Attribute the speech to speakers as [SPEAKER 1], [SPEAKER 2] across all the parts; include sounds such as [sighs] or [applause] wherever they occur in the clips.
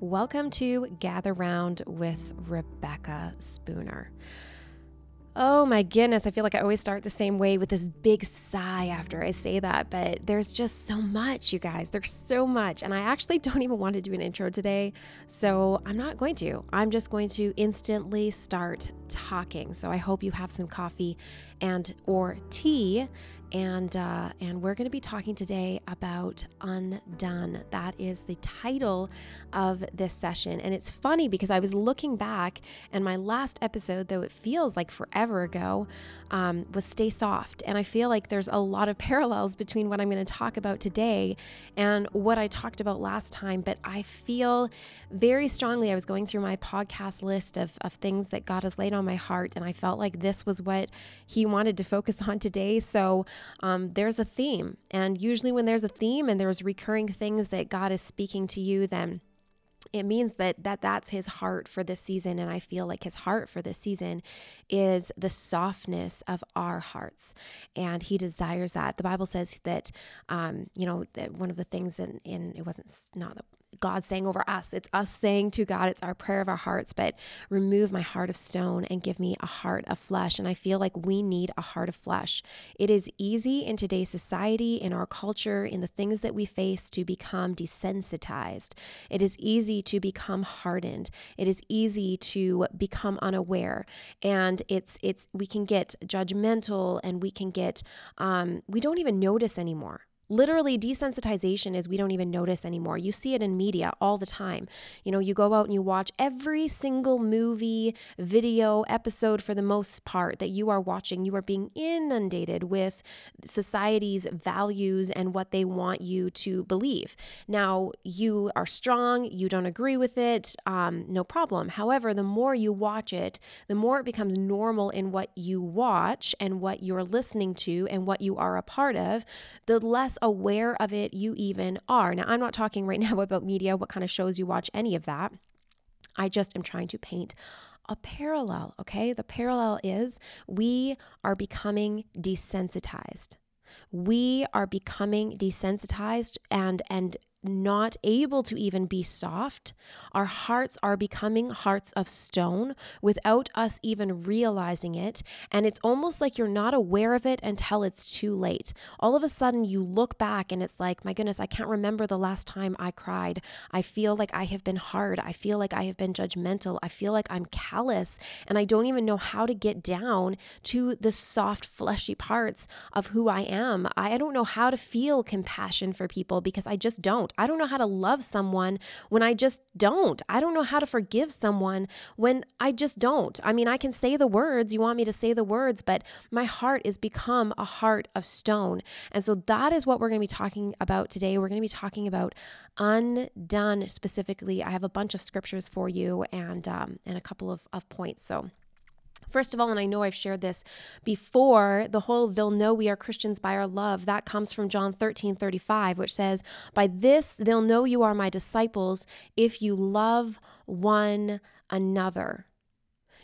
[SPEAKER 1] Welcome to Gather Round with Rebecca Spooner. Oh my goodness, I feel like I always start the same way with this big sigh after I say that, but there's just so much, you guys. There's so much. And I actually [laughs] don't even want to do an intro today, so I'm not going to. I'm just going to instantly start talking. So I hope you have some coffee and or tea and uh, and we're going to be talking today about undone. That is the title of this session, and it's funny because I was looking back, and my last episode, though it feels like forever ago, um, was stay soft, and I feel like there's a lot of [laughs] parallels between what I'm going to talk about today and what I talked about last time. But I feel very strongly. I was going through my podcast list of of things that God has laid on my heart, and I felt like this was what He wanted to focus [laughs] on today. So um, there's a theme. And usually, when there's a theme and there's recurring things that God is speaking to you, then it means that that that's his heart for this season. And i feel like his heart for this season is the softness of our hearts. And he desires that. The bible says that um, you know that one of the things in, in it wasn't not God saying over us. It's us saying to God, it's our prayer of our hearts, but remove my heart of stone and give me a heart of flesh. And I feel like we need a heart of flesh. It is easy in today's society, in our culture, in the things that we face to become desensitized. It is easy to become hardened. It is easy to become unaware. And it's, it's, we can get judgmental and we can get, um, we don't even notice anymore Literally, desensitization is we don't even notice anymore. You see it in media all the time. You know, you go out and you watch every single movie, video, episode for the most part that you are watching. You are being inundated with society's values and what they want you to believe. Now, you are strong, you don't agree with it, um, no problem. However, the more you watch it, the more it becomes normal in what you watch and what you're listening to and what you are a part of, the less aware of it you even are. Now, I'm not talking right [laughs] now about media, what kind of shows you watch, any of that. I just am trying to paint a parallel, okay? The parallel is we are becoming desensitized. We are becoming desensitized and and not able to even be soft. Our hearts are becoming hearts of stone without us even realizing it. And it's almost like you're not aware of it until it's too late. All of a sudden, you look back and it's like, my goodness, I can't remember the last time I cried. I feel like I have been hard. I feel like I have been judgmental. I feel like I'm callous and I don't even know how to get down to the soft, fleshy parts of who I am. I don't know how to feel compassion for people because I just don't. I don't know how to love someone when I just don't. I don't know how to forgive someone when I just don't. I mean, I can say the words, you want me to say the words, but my heart is become a heart of stone. And so that is what we're going to be talking about today. We're going to be talking about undone specifically. I have a bunch of scriptures for you and um, and a couple of, of points. So First of all, and I know I've shared this before, the whole they'll know we are Christians by our love, that comes from John 13 35, which says, By this they'll know you are my disciples if you love one another.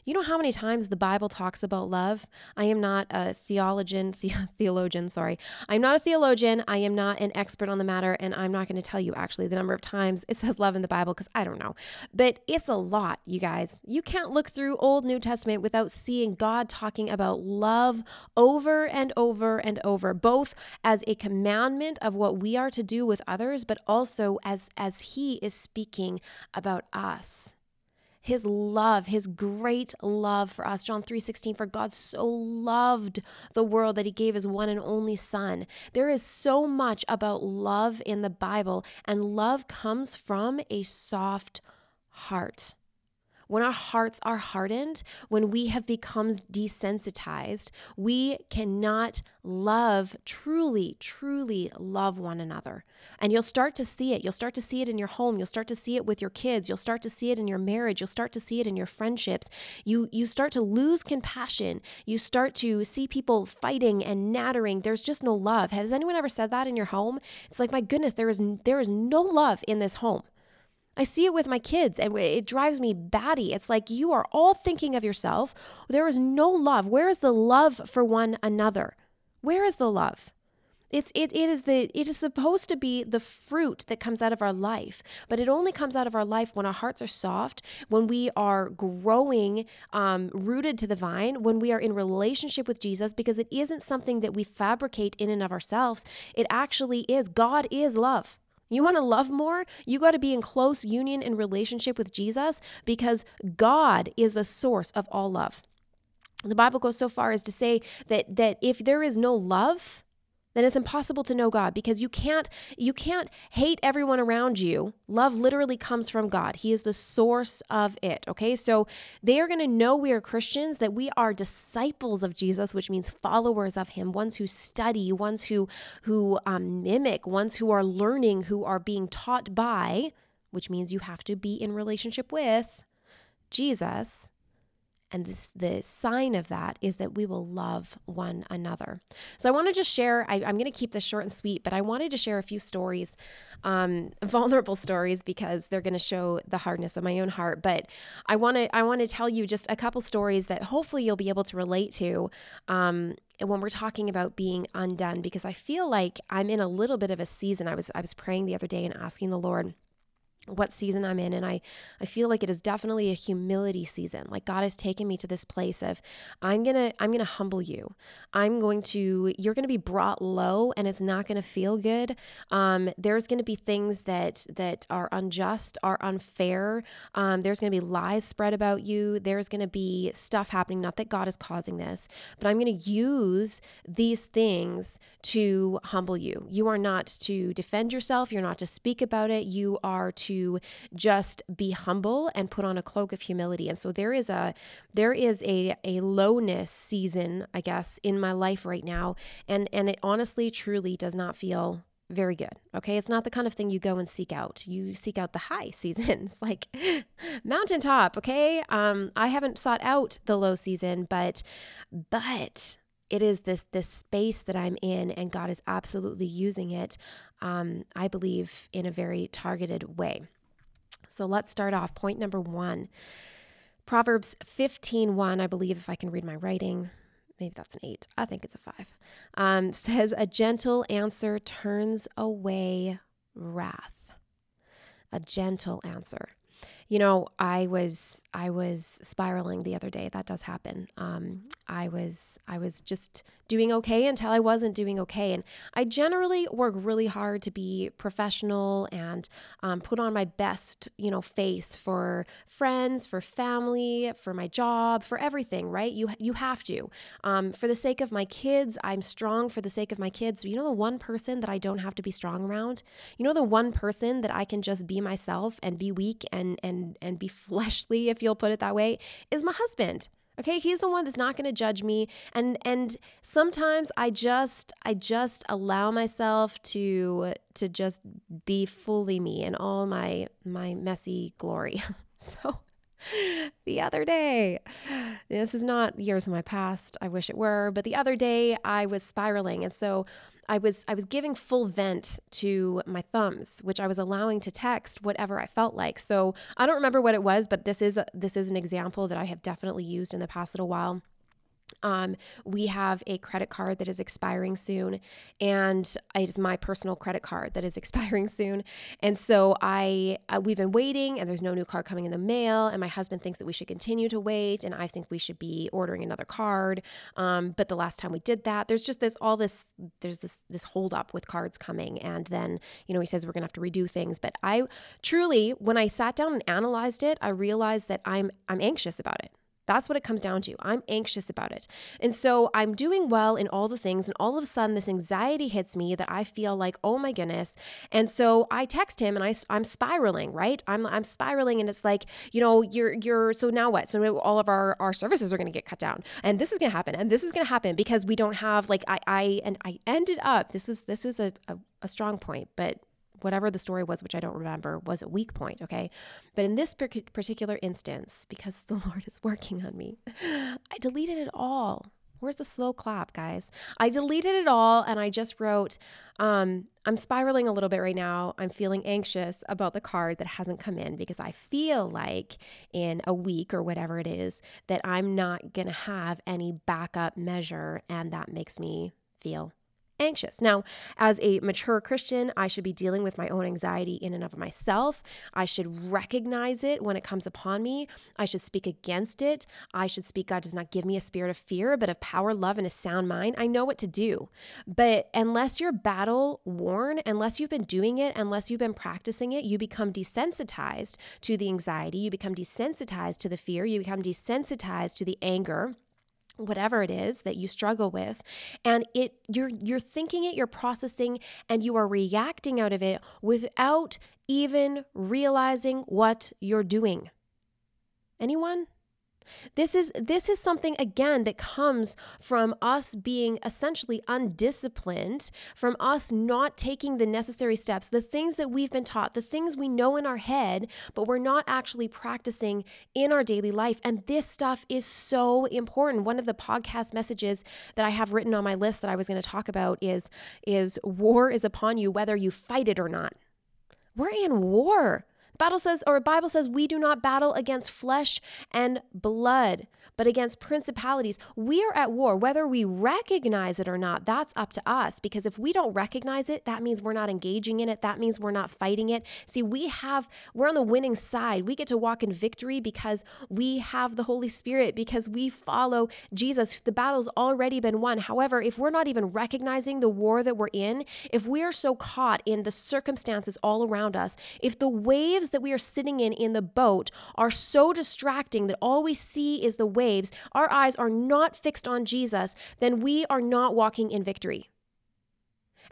[SPEAKER 1] You know how many times the Bible talks about love? I am not a theologian, [laughs] the, theologian, sorry. I'm not a theologian. I am not an expert on the matter, and I'm not going to tell you actually the number of times it [laughs] says love in the Bible because I don't know. But it's a lot, you guys. You can't look through Old New Testament without seeing God talking about love over and over and over, both as a commandment of what we are to do with others, but also as as he is speaking about us his love, his great love for us. John 3:16 for God so loved the world that he gave his one and only son. There is so much about love in the Bible and love comes from a soft heart when our hearts are hardened, when we have become desensitized, we cannot love, truly, truly love one another. And you'll start to see it. You'll start to see it in your home. You'll start to see it with your kids. You'll start to see it in your marriage. You'll start to see it in your friendships. You, you start to lose compassion. You start to see people fighting and nattering. There's just no love. Has anyone ever said that in your home? It's like, my goodness, there is, there is no love in this home. I see it with my kids and it drives me batty. It's like you are all thinking of yourself. There is no love. Where is the love for one another? Where is the love? It's it, it is the it is supposed to be the fruit that comes out of our life, but it only comes out of our life when our hearts are soft, when we are growing, um, rooted to the vine, when we are in relationship with Jesus, because it isn't something that we fabricate in and of ourselves. It actually is. God is love. You want to love more? You got to be in close union and relationship with Jesus because God is the source of all love. The Bible goes so far as to say that that if there is no love, then it's impossible to know God because you can't you can't hate everyone around you. Love literally comes from God. He is the source of it, okay? So they are going to know we are Christians that we are disciples of Jesus, which means followers of him, ones who study, ones who who um, mimic, ones who are learning, who are being taught by, which means you have to be in relationship with Jesus. And this, the sign of that is that we will love one another. So I want to just share, I, am going to keep this short and sweet, but I wanted to share a few stories, um, [laughs] vulnerable stories, because they're going to show the hardness of my own heart. But I want to, I want to tell you just a couple stories that hopefully you'll be able to relate to. Um, when we're talking about being undone because I feel like I'm in a little bit of a season. I was I was praying the other day and asking the Lord, what season I'm in and I I feel like it is definitely a humility season. Like God has taken me to this place of I'm going to I'm going to humble you. I'm going to you're going to be brought low and it's not going to feel good. Um, there's going to be things that that are unjust, are unfair. Um, there's going to be lies spread about you. There's going to be stuff happening not that God is causing this, but I'm going to use these things to humble you. You are not to defend yourself, you're not to speak about it. You are to to just be humble and put on a cloak of humility. And so there is a there is a a lowness season, I guess, in my life right now. And and it honestly truly does not feel very good. Okay. It's not the kind of thing you go and seek out. You seek out the high [laughs] season. It's like [laughs] mountaintop. Okay. Um, I haven't sought out the low season, but, but it is this, this space that I'm in and God is absolutely using it um, I believe, in a very targeted way. So let's start off. Point number one Proverbs 15 1, I believe, if I can read my writing, maybe that's an eight. I think it's a five. Um, [laughs] says, A gentle answer turns away wrath. A gentle answer you know i was i was spiraling the other day that does happen um, i was i was just doing okay until I wasn't doing okay. And I generally work really hard to be professional and um, put on my best, you know, face for friends, for family, for my job, for everything. Right? You you have to. Um, for the sake of my kids, I'm strong. For the sake of my kids, you know, the one person that I don't have to be strong around. You know, the one person that I can just be myself and be weak and and and be [laughs] fleshly, if you'll put it that way, is my husband. Okay, he's the one that's not going to judge me and and sometimes I just I just allow myself to to just be fully me in all my my messy glory. [laughs] so [laughs] the other day, this is not years of my past. I wish it were, but the other day I was spiraling and so I was I was giving full vent to my thumbs, which I was allowing to text whatever I felt like. So I don't remember what it was, but this is this is an example that I have definitely used in the past little while. Um, we have a credit card that is expiring soon, and it is my personal credit card that is [laughs] expiring soon. And so I, uh, we've been waiting, and there's no new card coming in the mail. And my husband thinks that we should continue to wait, and I think we should be ordering another card. Um, but the last time we did that, there's just this all this, there's this this hold up with cards coming, and then you know he says we're gonna have to redo things. But I truly, when I sat down and analyzed it, I realized that I'm I'm anxious about it. That's what it comes down to. I'm anxious about it. And so I'm doing well in all the things. And all of a sudden, this anxiety hits me that I feel like, oh my goodness. And so I text him and I, I'm spiraling, right? I'm, I'm spiraling. And it's like, you know, you're, you're, so now what? So all of our, our services are going to get cut down. And this is going to happen. And this is going to happen because we don't have, like, I, I, and I ended up, this was, this was a, a, a strong point, but whatever the story was, which I don't remember, was a weak point, okay? But in this particular instance, because [laughs] the Lord is working on me, I deleted it all. Where's the slow clap, guys? I deleted it all and I just wrote, um, I'm spiraling a little bit right now. I'm feeling anxious about the card that hasn't come in because I feel like in a week or whatever it is that I'm not going to have any backup measure and that makes me feel anxious. Now, as a mature Christian, I should be dealing with my own anxiety in and of myself. I should recognize it when it comes upon me. I should speak against it. I should speak, God does not give me a spirit of fear, but of power, love, and a sound mind. I know what to do. But unless you're battle worn, unless you've been doing it, unless you've been practicing it, you become desensitized to the anxiety, you become desensitized to the fear, you become desensitized to the anger whatever it is that you struggle with and it you're you're thinking it you're processing and you are reacting out of it without even realizing what you're doing. Anyone this is this is something again that comes from us being essentially undisciplined, from us not taking the necessary steps, the things that we've been taught, the things we know in our head, but we're not actually practicing in our daily life. And this stuff is so important. One of the podcast messages that I have written on my list that I was going to talk about is is war is upon you whether you fight it or not. We're in war. Battle says, or Bible says, we do not battle against flesh and blood, but against principalities. We are at war, whether we recognize it or not. That's up to us. Because if we don't recognize it, that means we're not engaging in it. That means we're not fighting it. See, we have, we're on the winning side. We get to walk in victory because we have the Holy Spirit, because we follow Jesus. The battle's already been won. However, if we're not even recognizing the war that we're in, if we are so caught in the circumstances all around us, if the waves that we are sitting in in the boat are so distracting that all we see is the waves, our eyes are not fixed on Jesus, then we are not walking in victory.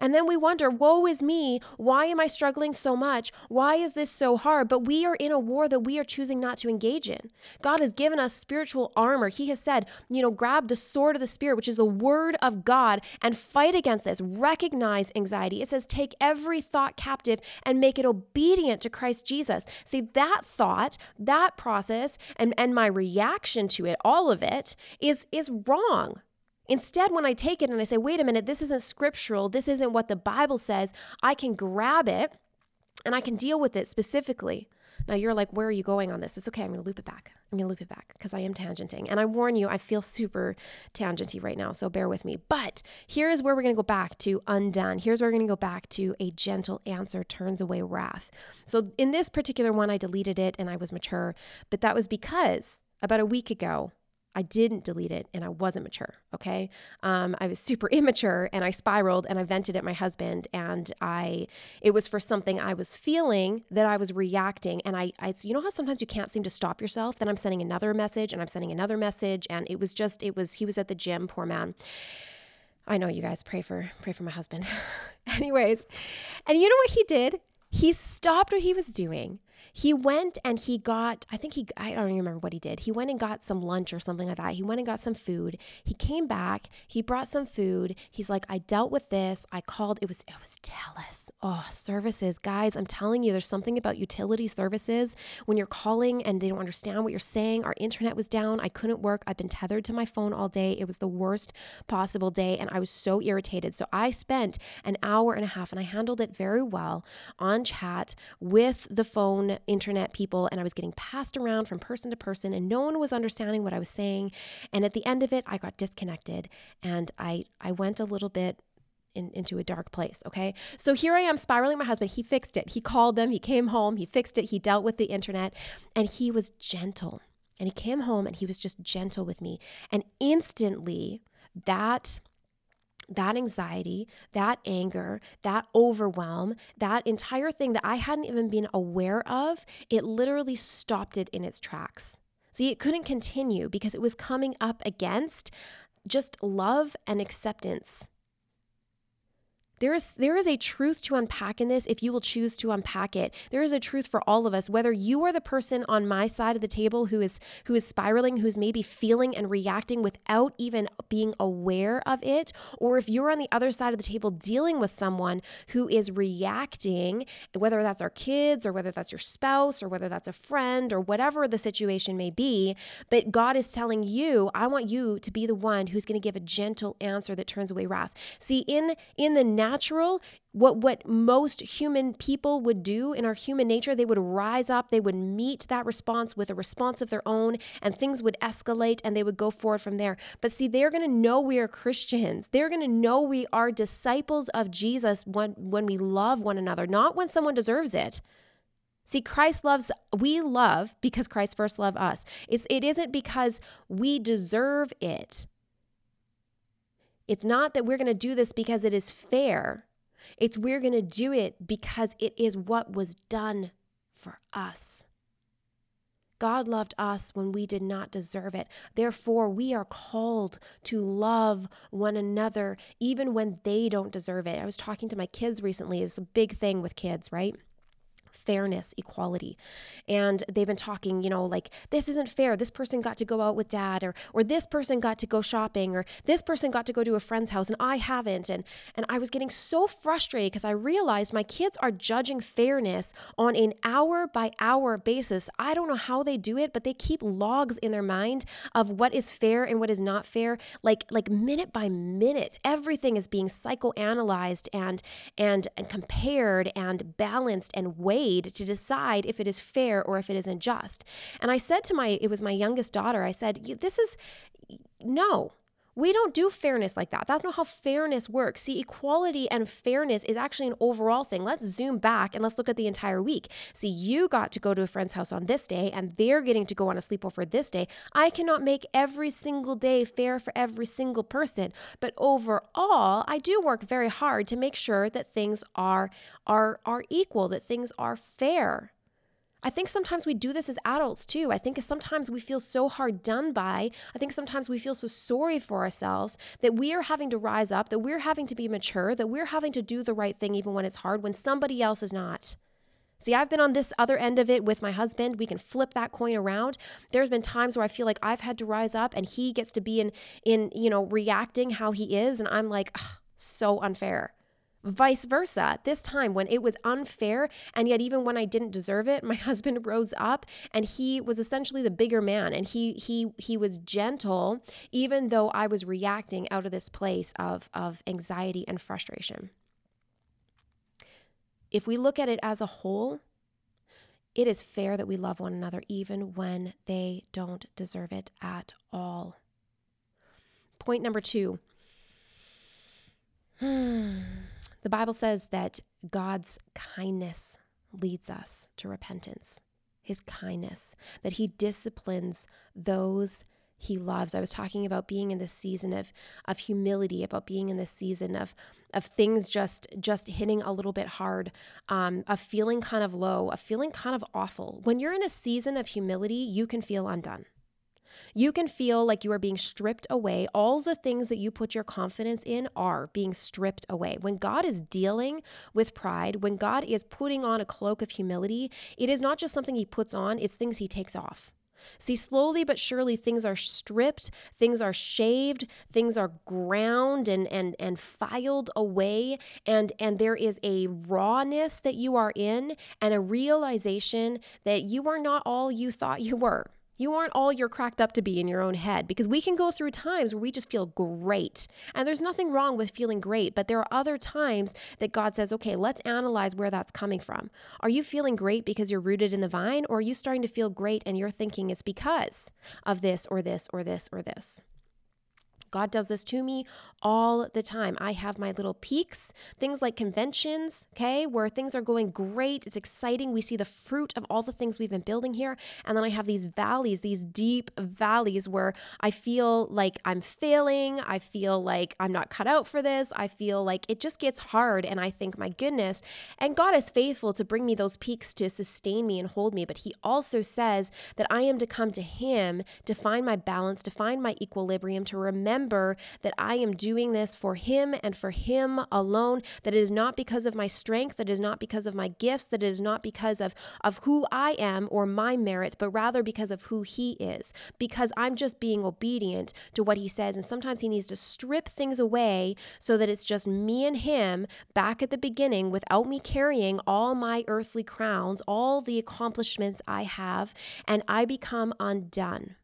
[SPEAKER 1] And then we wonder, woe is me. Why am I struggling so much? Why is this so hard? But we are in a war that we are choosing not to engage in. God has given us spiritual armor. He has said, you know, grab the sword of the Spirit, which is the word of God, and fight against this. Recognize anxiety. It says, take every thought captive and make it obedient to Christ Jesus. See, that thought, that process, and, and my reaction to it, all of it, is, is wrong. Instead, when I take it and I say, wait a minute, this isn't scriptural, this isn't what the Bible says, I can grab it and I can deal with it specifically. Now you're like, where are you going on this? It's okay. I'm going to loop it back. I'm going to loop it back because I am tangenting. And I warn you, I feel super tangenty right now. So bear with me. But here is where we're going to go back to undone. Here's where we're going to go back to a gentle answer turns away wrath. So in this particular one, I deleted it and I was mature. But that was because about a week ago, I didn't delete it and I wasn't mature. Okay. Um, I was super [laughs] immature and I spiraled and I vented at my husband. And I, it was for something I was feeling that I was reacting. And I, I, you know how sometimes you can't seem to stop yourself? Then I'm sending another message and I'm sending another message. And it was just, it was, he was at the gym, poor man. I know you guys pray for, pray for my husband. [laughs] Anyways. And you know what he did? He stopped what he was doing he went and he got, I think he, I don't even remember what he did. He went and got some lunch or something like that. He went and got some food. He came back, he brought some food. He's like, I dealt with this. I called, it was, it was Telus. Oh, services. Guys, I'm telling you, there's something about utility services when you're calling and they don't understand what you're saying. Our internet was down. I couldn't work. I've been tethered to my phone all day. It was the worst possible day and I was so irritated. So I spent an hour and a half and I handled it very well on chat with the phone internet people and I was getting passed around from person to person and no one was understanding what I was saying. And at the end of it, I got disconnected and I I went a little bit in, into a dark place. Okay. So here I am spiraling my husband. He fixed it. He called them. He came home. He fixed it. He dealt with the internet and he was gentle. And he came home and he was just gentle with me. And instantly, that that anxiety, that anger, that overwhelm, that entire thing that I hadn't even been aware of, it literally stopped it in its tracks. See, it couldn't continue because it was coming up against just love and acceptance there is there is a truth to unpack in this if you will choose to unpack it. There is a truth for all of us whether you are the person on my side of the table who is who is spiraling, who's maybe feeling and reacting without even being aware of it, or if you're on the other side of the table dealing with someone who is reacting, whether that's our kids or whether that's your spouse or whether that's a friend or whatever the situation may be, but God is telling you, I want you to be the one who's going to give a gentle answer that turns away wrath. See, in in the natural, what what most human people would do in our human nature, they would rise up, they would meet that response with a response of their own, and things would escalate and they would go forward from there. But see, they're going to know we are Christians. They're going to know we are disciples of Jesus when when we love one another, not when someone deserves it. See, Christ loves, we love because Christ first loved us. It's, it isn't because we deserve it. It's not that we're going to do this because it is fair. It's we're going to do it because it is what was done for us. God loved us when we did not deserve it. Therefore, we are called to love one another even when they don't deserve it. I was talking to my kids recently. It's a big thing with kids, right? Fairness, equality. And they've been talking, you know, like this isn't fair. This person got to go out with dad or or this person got to go shopping or this person got to go to a friend's house and I haven't. And and I was getting so frustrated because I realized my kids are judging fairness on an hour by hour basis. I don't know how they do it, but they keep logs in their mind of what is fair and what is not fair, like like minute by minute. Everything is being psychoanalyzed and and and compared and balanced and weighed to decide if it is fair or if it is unjust. And I said to my, it was my youngest daughter, I said, this is, no, we don't do fairness like that. That's not how fairness works. See, equality and fairness is actually an overall thing. Let's zoom back and let's look at the entire week. See, you got to go to a friend's house on this day and they're getting to go on a sleepover this day. I cannot make every single day fair for every single person, but overall, I do work very hard to make sure that things are are are equal, that things are fair. I think sometimes we do this as adults too. I think sometimes we feel so hard done by. I think sometimes we feel so sorry for ourselves that we are having to rise up, that we're having to be mature, that we're having to do the right thing even when it's hard, when somebody else is not. See, I've been on this other end of it with my husband. We can flip that coin around. There's been times where I feel like I've had to rise up and he gets to be in in, you know, reacting how he is and I'm like, so unfair. Vice versa, this time when it was unfair, and yet even when I didn't deserve it, [laughs] my husband rose up and he was essentially the bigger man and he he he was gentle, even though I was reacting out of this place of, of anxiety and frustration. If we look at it as a whole, it is fair that we love one another even when they don't deserve it at all. Point number two. [sighs] Hmm. The Bible says that God's kindness leads us to repentance, his kindness, that he disciplines those he loves. I was talking about being in this season of of humility, about being in this season of of things just just hitting a little bit hard, um, of feeling kind of low, of feeling kind of awful. When you're in a season of humility, you can feel undone. You can feel like you are being stripped away. All the things that you put your confidence in are being stripped away. When God is dealing with pride, when God is putting on a cloak of humility, it is not just something He puts on, it's things He takes off. See, slowly but surely things are stripped, things are shaved, things are ground and and and filed away, and and there is a rawness that you are in and a realization that you are not all you thought you were. You aren't all you're cracked up to be in your own head because we can go through times where we just feel great. And there's nothing wrong with feeling great, but there are other times that God says, okay, let's analyze where that's coming from. Are you feeling great because you're rooted in the vine, or are you starting to feel great and you're thinking it's because of this or this or this or this? God does this to me all the time. I have my little peaks, things like conventions, okay, where things are going great. It's exciting. We see the fruit of all the things we've been building here. And then I have these valleys, these deep valleys where I feel like I'm failing. I feel like I'm not cut out for this. I feel like it just gets hard. And I think, my goodness. And God is faithful to bring me those peaks to sustain me and hold me. But He also says that I am to come to Him to find my balance, to find my equilibrium, to remember remember that I am doing this for Him and for Him alone, that it is not because of my strength, that it is not because of my gifts, that it is not because of, of who I am or my merit, but rather because of who He is, because I'm just being obedient to what He says. And sometimes He needs to strip things away so that it's just me and Him back at the beginning without me carrying all my earthly crowns, all the accomplishments I have, and I become undone.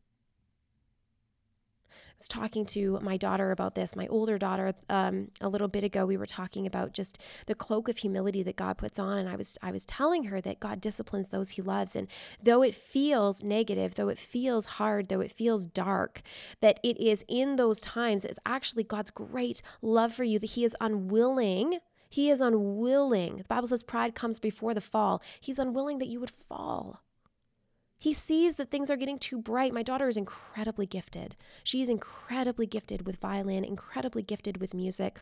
[SPEAKER 1] Was talking to my daughter about this, my older daughter, um, a little bit ago. We were talking about just the cloak of humility that God puts on, and I was I was telling her that God disciplines those He loves, and though it feels negative, though it feels hard, though it feels dark, that it is in those times it's actually God's great love for you that He is unwilling. He is unwilling. The Bible says pride comes before the fall. He's unwilling that you would fall. He sees that things are getting too bright. My daughter is incredibly gifted. She is incredibly gifted with violin, incredibly gifted with music.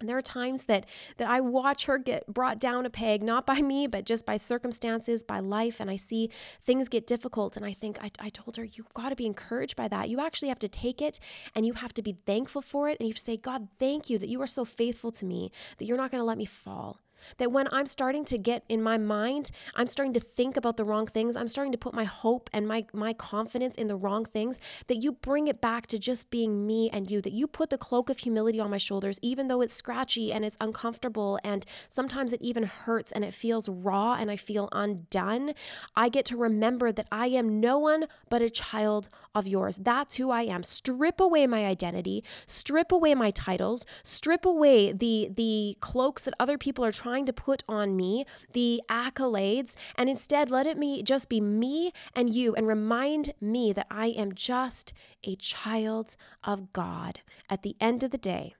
[SPEAKER 1] And there are times that that I watch her get brought down a peg, not by me, but just by circumstances, by life, and I see things get difficult. And I think I, I told her, you've got to be encouraged by that. You actually have to take it and you have to be thankful for it. And you have to say, God, thank you that you are so faithful to me, that you're not going to let me fall. That when I'm starting to get in my mind, I'm starting to think about the wrong things, I'm starting to put my hope and my, my confidence in the wrong things, that you bring it back to just being me and you, that you put the cloak of humility on my shoulders, even though it's scratchy and it's uncomfortable and sometimes it even hurts and it feels raw and I feel undone. I get to remember that I am no one but a child of yours. That's who I am. Strip away my identity, strip away my titles, strip away the the cloaks that other people are trying trying to put on me the accolades and instead let it me just be me and you and remind me that I am just a child of God at the end of the day.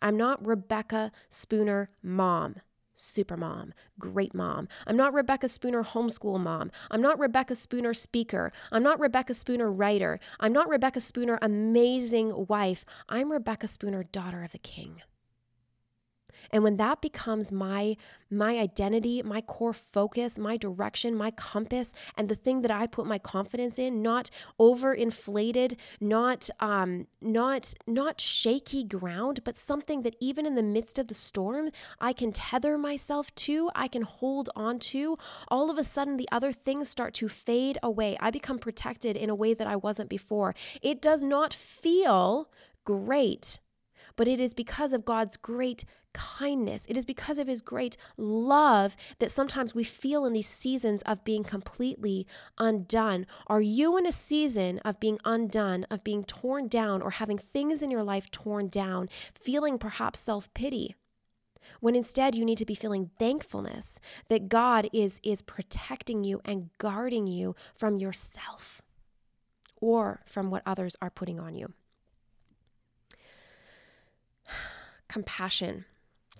[SPEAKER 1] I'm not Rebecca Spooner mom super mom, great mom. I'm not Rebecca Spooner homeschool mom. I'm not Rebecca Spooner speaker. I'm not Rebecca Spooner writer. I'm not Rebecca Spooner amazing wife. I'm Rebecca Spooner daughter of the king. And when that becomes my my identity, my core focus, my direction, my compass, and the thing that I put my confidence in, not overinflated, not um, not not shaky ground, but something that even in the midst of the storm, I can tether myself to, I can hold on to. All of a sudden, the other things start to fade away. I become protected in a way that I wasn't before. It does not feel great but it is because of God's great kindness. It is because of his great love that sometimes we feel in these seasons of being completely undone. Are you in a season of being undone, of being torn down, or having things in your life torn down, feeling perhaps self pity? when instead you need to be feeling thankfulness that God is is protecting you and guarding you from yourself or from what others are putting on you. [sighs] Compassion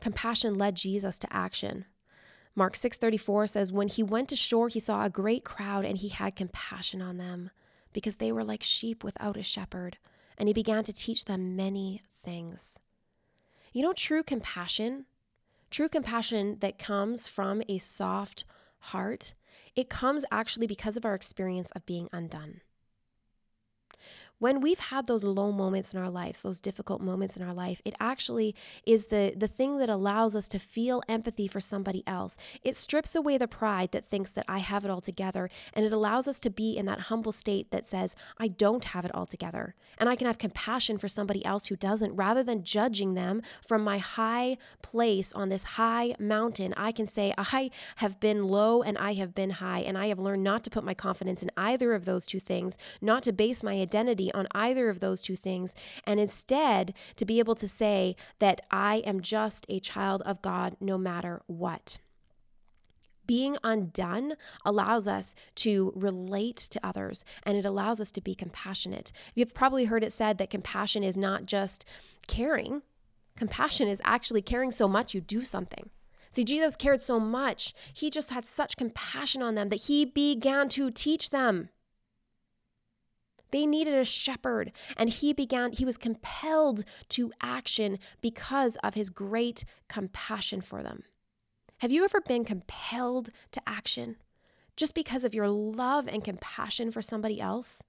[SPEAKER 1] Compassion led Jesus to action. Mark 6:34 says when he went to shore he saw a great crowd and he had compassion on them because they were like sheep without a shepherd and he began to teach them many things. You know true compassion, true compassion that comes from a soft heart, it comes actually because of our experience of being undone when we've had those low moments in our lives, those difficult moments in our life, it actually is the, the thing that allows us to feel empathy for somebody else. It strips away the pride that thinks that I have it all together, and it allows us to be in that humble state that says, I don't have it all together. And I can have compassion for somebody else who doesn't, rather than judging them from my high place on this high mountain. I can say, I have been low and I have been high, and I have learned not to put my confidence in either of those two things, not to base my identity on either of those two things, and instead to be able to say that I am just a child of God no matter what. Being undone allows us to relate to others and it allows us to be compassionate. You've probably heard it said that compassion is not just caring, compassion is actually caring so much you do something. See, Jesus cared so much, he just had such compassion on them that he began to teach them. They needed a shepherd, and he began, he was compelled to action because of his great compassion for them. Have you ever been compelled to action just because of your love and compassion for somebody else?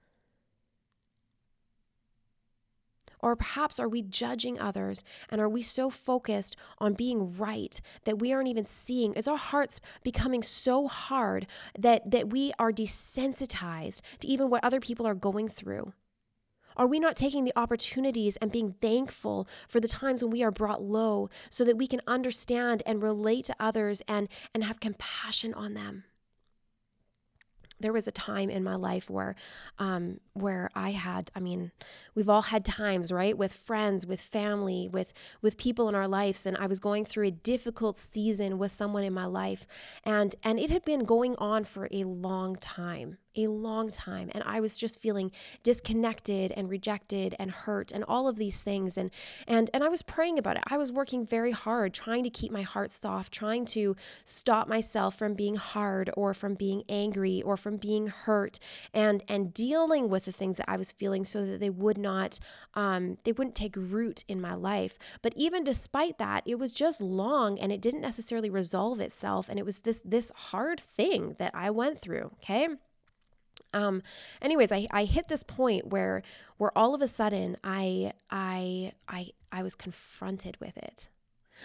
[SPEAKER 1] Or perhaps are we judging others and are we so focused on being right that we aren't even seeing? Is our hearts becoming so hard that, that we are desensitized to even what other people are going through? Are we not taking the opportunities and being thankful for the times when we are brought low so that we can understand and relate to others and, and have compassion on them? There was a time in my life where um, where I had I mean we've all had times right with friends with family with with people in our lives and I was going through a difficult season with someone in my life and and it had been going on for a long time a long time and I was just feeling disconnected and rejected and hurt and all of these things and and and I was praying about it. I was working very hard trying to keep my heart soft, trying to stop myself from being hard or from being angry or from being hurt and and dealing with the things that I was feeling so that they would not um, they wouldn't take root in my life. But even despite that, it was just long and it didn't necessarily resolve itself and it was this this hard thing that I went through, okay? Um, anyways, I, I hit this point where where all of a sudden I I I I was confronted with it.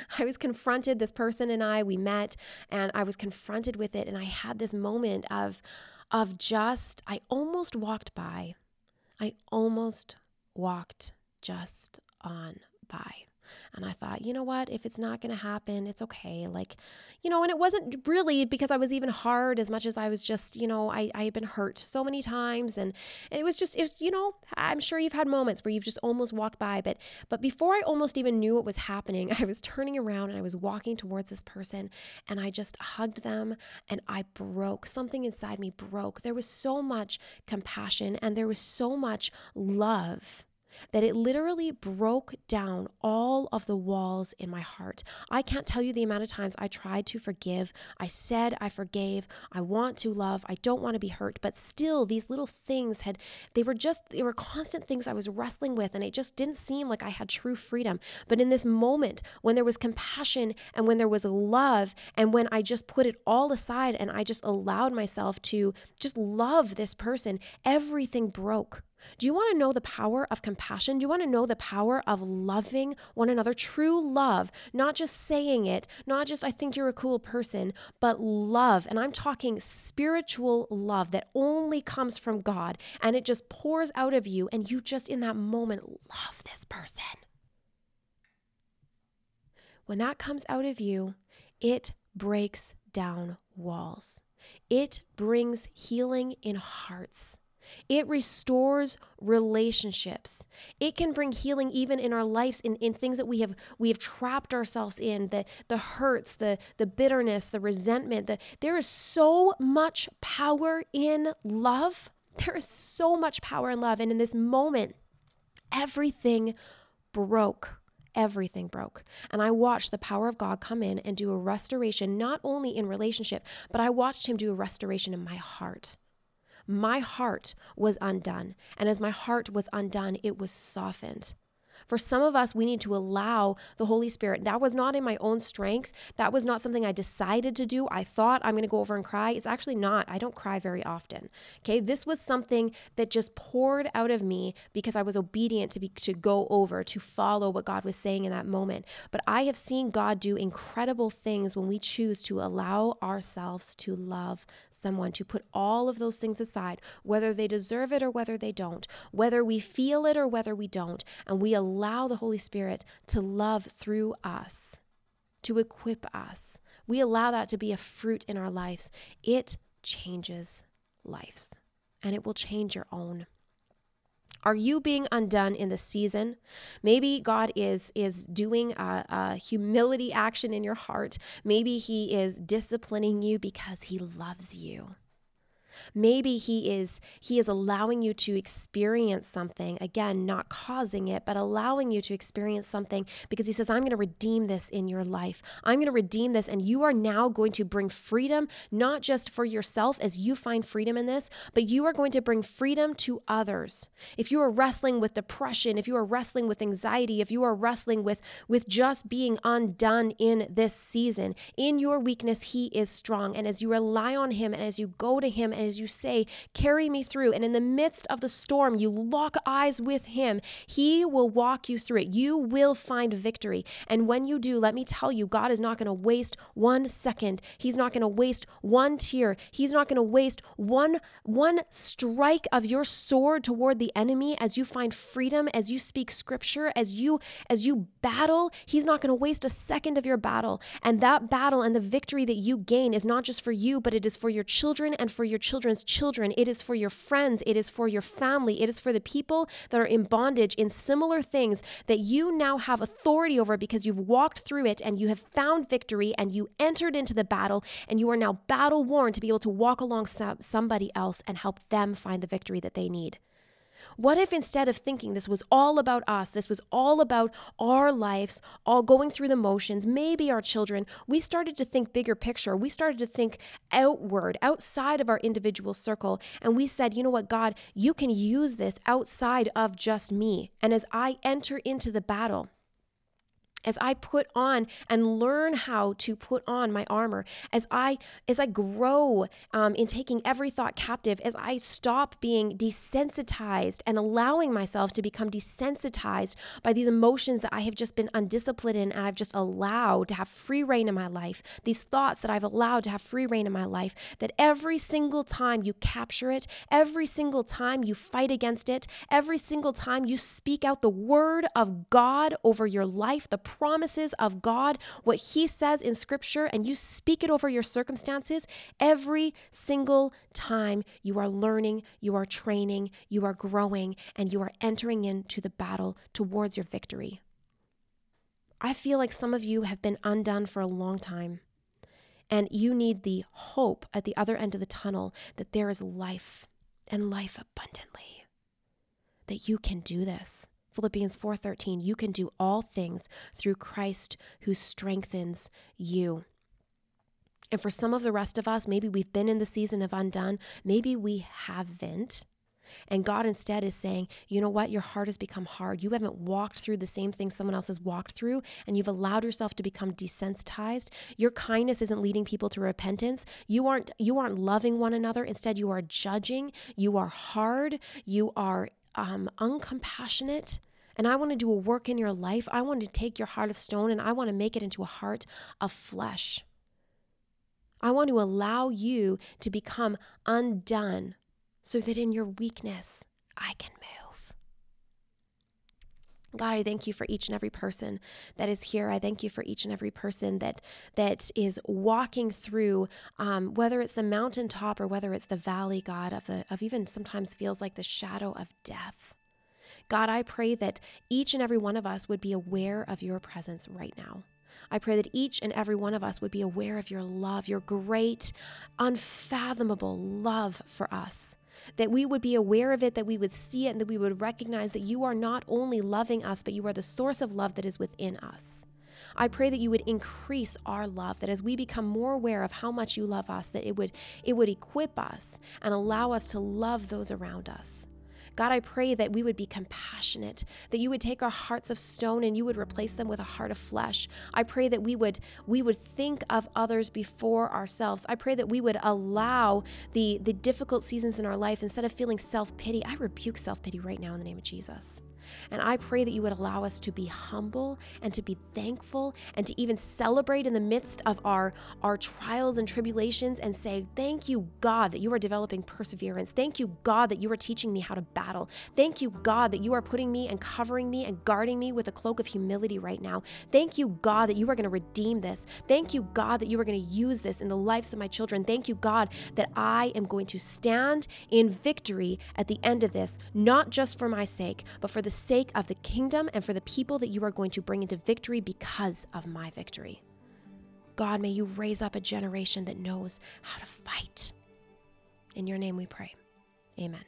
[SPEAKER 1] [laughs] I was confronted, this person and I, we met, and I was confronted with it. And I had this moment of, of just, I almost walked by. I almost walked just on by. And I thought, you know what? If it's not going to happen, it's okay. Like, you know, and it wasn't really because I was even hard as much as I was just, you know, I, I had been hurt so many times. And, and it was just, it was, you know, I'm sure you've had moments where you've just almost walked by. But, but before I almost even knew what was happening, [laughs] I was turning around and I was walking towards this person and I just hugged them and I broke. Something inside me broke. There was so much compassion and there was so much love that it literally broke down all of the walls in my heart. I can't tell you the amount of times I tried to forgive. I said I forgave. I want to love. I don't want to be hurt. But still, these little things had, they were just, they were constant things I was wrestling with. And it just didn't seem like I had true freedom. But in this moment, when there was compassion and when there was love, and when I just put it all aside and I just allowed myself to just love this person, everything broke. Do you want to know the power of compassion? Do you want to know the power of loving one another? True love, not just saying it, not just I think you're a cool person, but love. And I'm talking spiritual love that only comes from God and it just pours out of you, and you just in that moment love this person. When that comes out of you, it breaks down walls. It brings healing in hearts. It restores relationships. It can bring healing even in our lives in, in things that we have we have trapped ourselves in, the the hurts, the the bitterness, the resentment. The, there is so much power in love. There is so much power in love. And in this moment, everything broke everything broke. And I watched the power of God come in and do a restoration, not only in relationship, but I watched Him do a restoration in my heart my heart was undone. And as my heart was undone, it was softened. For some of us, we need to allow the Holy Spirit. That was not in my own strength. That was not something I decided to do. I thought I'm going to go over and cry. It's actually not. I don't cry very often. Okay. This was something that just poured out of me because I was obedient to be to go over, to follow what God was saying in that moment. But I have seen God do incredible things when we choose to allow ourselves to love someone, to put all of those things aside, whether they deserve it or whether they don't, whether we feel it or whether we don't, and we allow allow the Holy Spirit to love through us, to equip us, we allow that to be a fruit in our lives, it changes lives and it will change your own. Are you being undone in the season? Maybe God is is doing a, a, humility action in your heart. Maybe He is disciplining you because He loves you. Maybe he is he is allowing you to experience something, again, not causing it, but allowing you to experience something because he says I'm going to redeem this in your life. I'm going to redeem this and you are now going to bring freedom not just for yourself as you find freedom in this, but you are going to bring freedom to others. If you are wrestling with depression, if you are wrestling with anxiety, if you are wrestling with with just being undone in this season, in your weakness he is strong and as you rely on him and as you go to him and as you say, Carry me through. And in the midst of the storm, you lock eyes with Him. He will walk you through it. You will find victory. And when you do, let me tell you, God is not going to waste one second. He's not going to waste one tear. He's not going to waste one, one strike of your sword toward the enemy as you find freedom, as you speak scripture, as you as you battle. He's not going to waste a second of your battle. And that battle and the victory that you gain is not just for you, but it is for your children and for your children children's children. It is for your friends. It is for your family. It is for the people that are in bondage in similar things that you now have authority over because you've walked through it and you have found victory and you entered into the battle and you are now battle worn to be able to walk alongside somebody else and help them find the victory that they need. What if instead of thinking this was all about us, this was all about our lives, all going through the motions, maybe our children, we started to think bigger picture. We started to think outward, outside of our individual circle. And we said, you know what, God, you can use this outside of just me. And as I enter into the battle, as I put on and learn how to put on my armor, as I as I grow um, in taking every thought captive, as I stop being desensitized and allowing myself to become desensitized by these emotions that I have just been undisciplined in and I've just allowed to have free reign in my life, these thoughts that I've allowed to have free reign in my life, that every single time you capture it, every single time you fight against it, every single time you speak out the word of God over your life, the promises of God, what He says in Scripture, and you speak it over your circumstances, every single time you are learning, you are training, you are growing, and you are entering into the battle towards your victory. I feel like some of you have been undone for a long time. And you need the hope at the other end of the tunnel that there is life and life abundantly. That you can do this. Philippians 4:13, you can do all things through Christ who strengthens you. And for some of the rest of us, maybe we've been in the season of undone, maybe we haven't. And God instead is saying, you know what? Your heart has become hard. You haven't walked through the same thing someone else has walked through, and you've allowed yourself to become desensitized. Your kindness isn't leading people to repentance. You aren't you aren't loving one another. Instead, you are judging. You are hard. You are um, uncompassionate. And I want to do a work in your life. I want to take your heart of stone and I want to make it into a heart of flesh. I want to allow you to become undone so that in your weakness, I can move. God, I thank you for each and every person that is here. I thank you for each and every person that that is walking through, um, whether it's the mountaintop or whether it's the valley, God, of the of even sometimes feels like the shadow of death. God, I pray that each and every one of us would be aware of your presence right now. I pray that each and every one of us would be aware of your love, your great, unfathomable love for us. That we would be aware of it, that we would see it, and that we would recognize that you are not only loving us, but you are the source of love that is within us. I pray that you would increase our love, that as we become more aware of how much you love us, that it would it would equip us and allow us to love those around us. God, I pray that we would be compassionate, that you would take our hearts of stone and you would replace them with a heart of flesh. I pray that we would we would think of others before ourselves. I pray that we would allow the the difficult seasons in our life instead of feeling self-pity. I rebuke self-pity right now in the name of Jesus. And I pray that you would allow us to be humble and to be thankful and to even celebrate in the midst of our, our trials and tribulations and say, Thank you, God, that you are developing perseverance. Thank you, God, that you are teaching me how to battle. Thank you, God, that you are putting me and covering me and guarding me with a cloak of humility right now. Thank you, God, that you are going to redeem this. Thank you, God, that you are going to use this in the lives of my children. Thank you, God, that I am going to stand in victory at the end of this, not just for my sake, but for the sake of the kingdom and for the people that you are going to bring into victory because of my victory. God, may you raise up a generation that knows how to fight. In your name we pray. Amen.